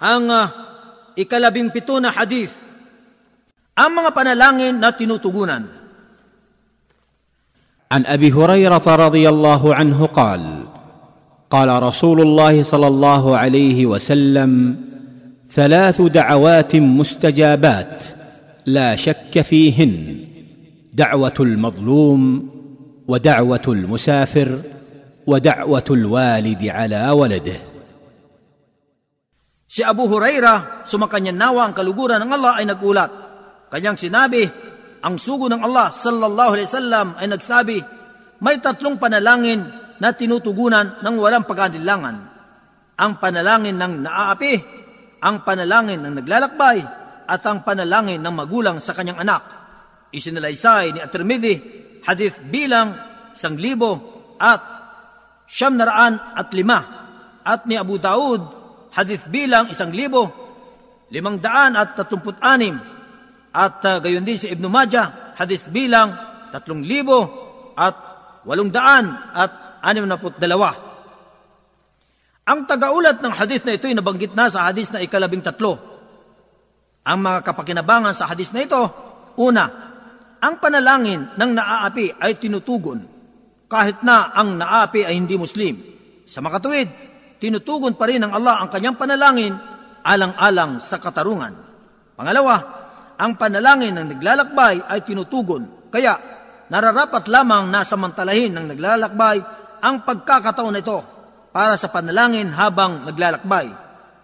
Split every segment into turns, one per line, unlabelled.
Ang uh, ikalabing pito na hadith, ang mga panalangin na tinutugunan.
عن ابي هريره رضي الله عنه قال قال رسول الله صلى الله عليه وسلم ثلاث دعوات مستجابات لا شك فيهن دعوه المظلوم ودعوه المسافر ودعوه الوالد على ولده
Si Abu Huraira, sumakanya nawa ang kaluguran ng Allah ay nagulat. Kanyang sinabi, ang sugo ng Allah sallallahu alaihi wasallam ay nagsabi, may tatlong panalangin na tinutugunan ng walang pag-adilangan. Ang panalangin ng naaapi, ang panalangin ng naglalakbay, at ang panalangin ng magulang sa kanyang anak. Isinalaysay ni At-Tirmidhi, hadith bilang isang libo at siyam naraan at lima. At ni Abu Daud, hadith bilang isang libo, limang daan at tatumput anim. At uh, gayon din si Ibn Majah, hadith bilang tatlong libo at walong daan at anim na dalawa. Ang tagaulat ng hadith na ito ay nabanggit na sa hadith na ikalabing tatlo. Ang mga kapakinabangan sa hadith na ito, una, ang panalangin ng naaapi ay tinutugon kahit na ang naaapi ay hindi Muslim. Sa makatuwid, tinutugon pa rin ng Allah ang kanyang panalangin alang-alang sa katarungan. Pangalawa, ang panalangin ng naglalakbay ay tinutugon. Kaya, nararapat lamang na samantalahin ng naglalakbay ang pagkakataon na ito para sa panalangin habang naglalakbay.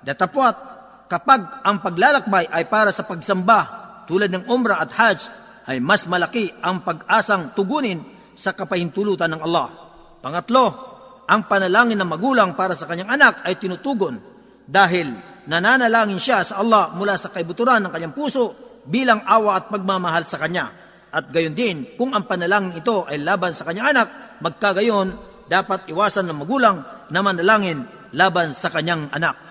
Datapwat, kapag ang paglalakbay ay para sa pagsamba tulad ng umrah at hajj, ay mas malaki ang pag-asang tugunin sa kapahintulutan ng Allah. Pangatlo, ang panalangin ng magulang para sa kanyang anak ay tinutugon dahil nananalangin siya sa Allah mula sa kaibuturan ng kanyang puso bilang awa at pagmamahal sa kanya. At gayon din, kung ang panalangin ito ay laban sa kanyang anak, magkagayon, dapat iwasan ng magulang na manalangin laban sa kanyang anak.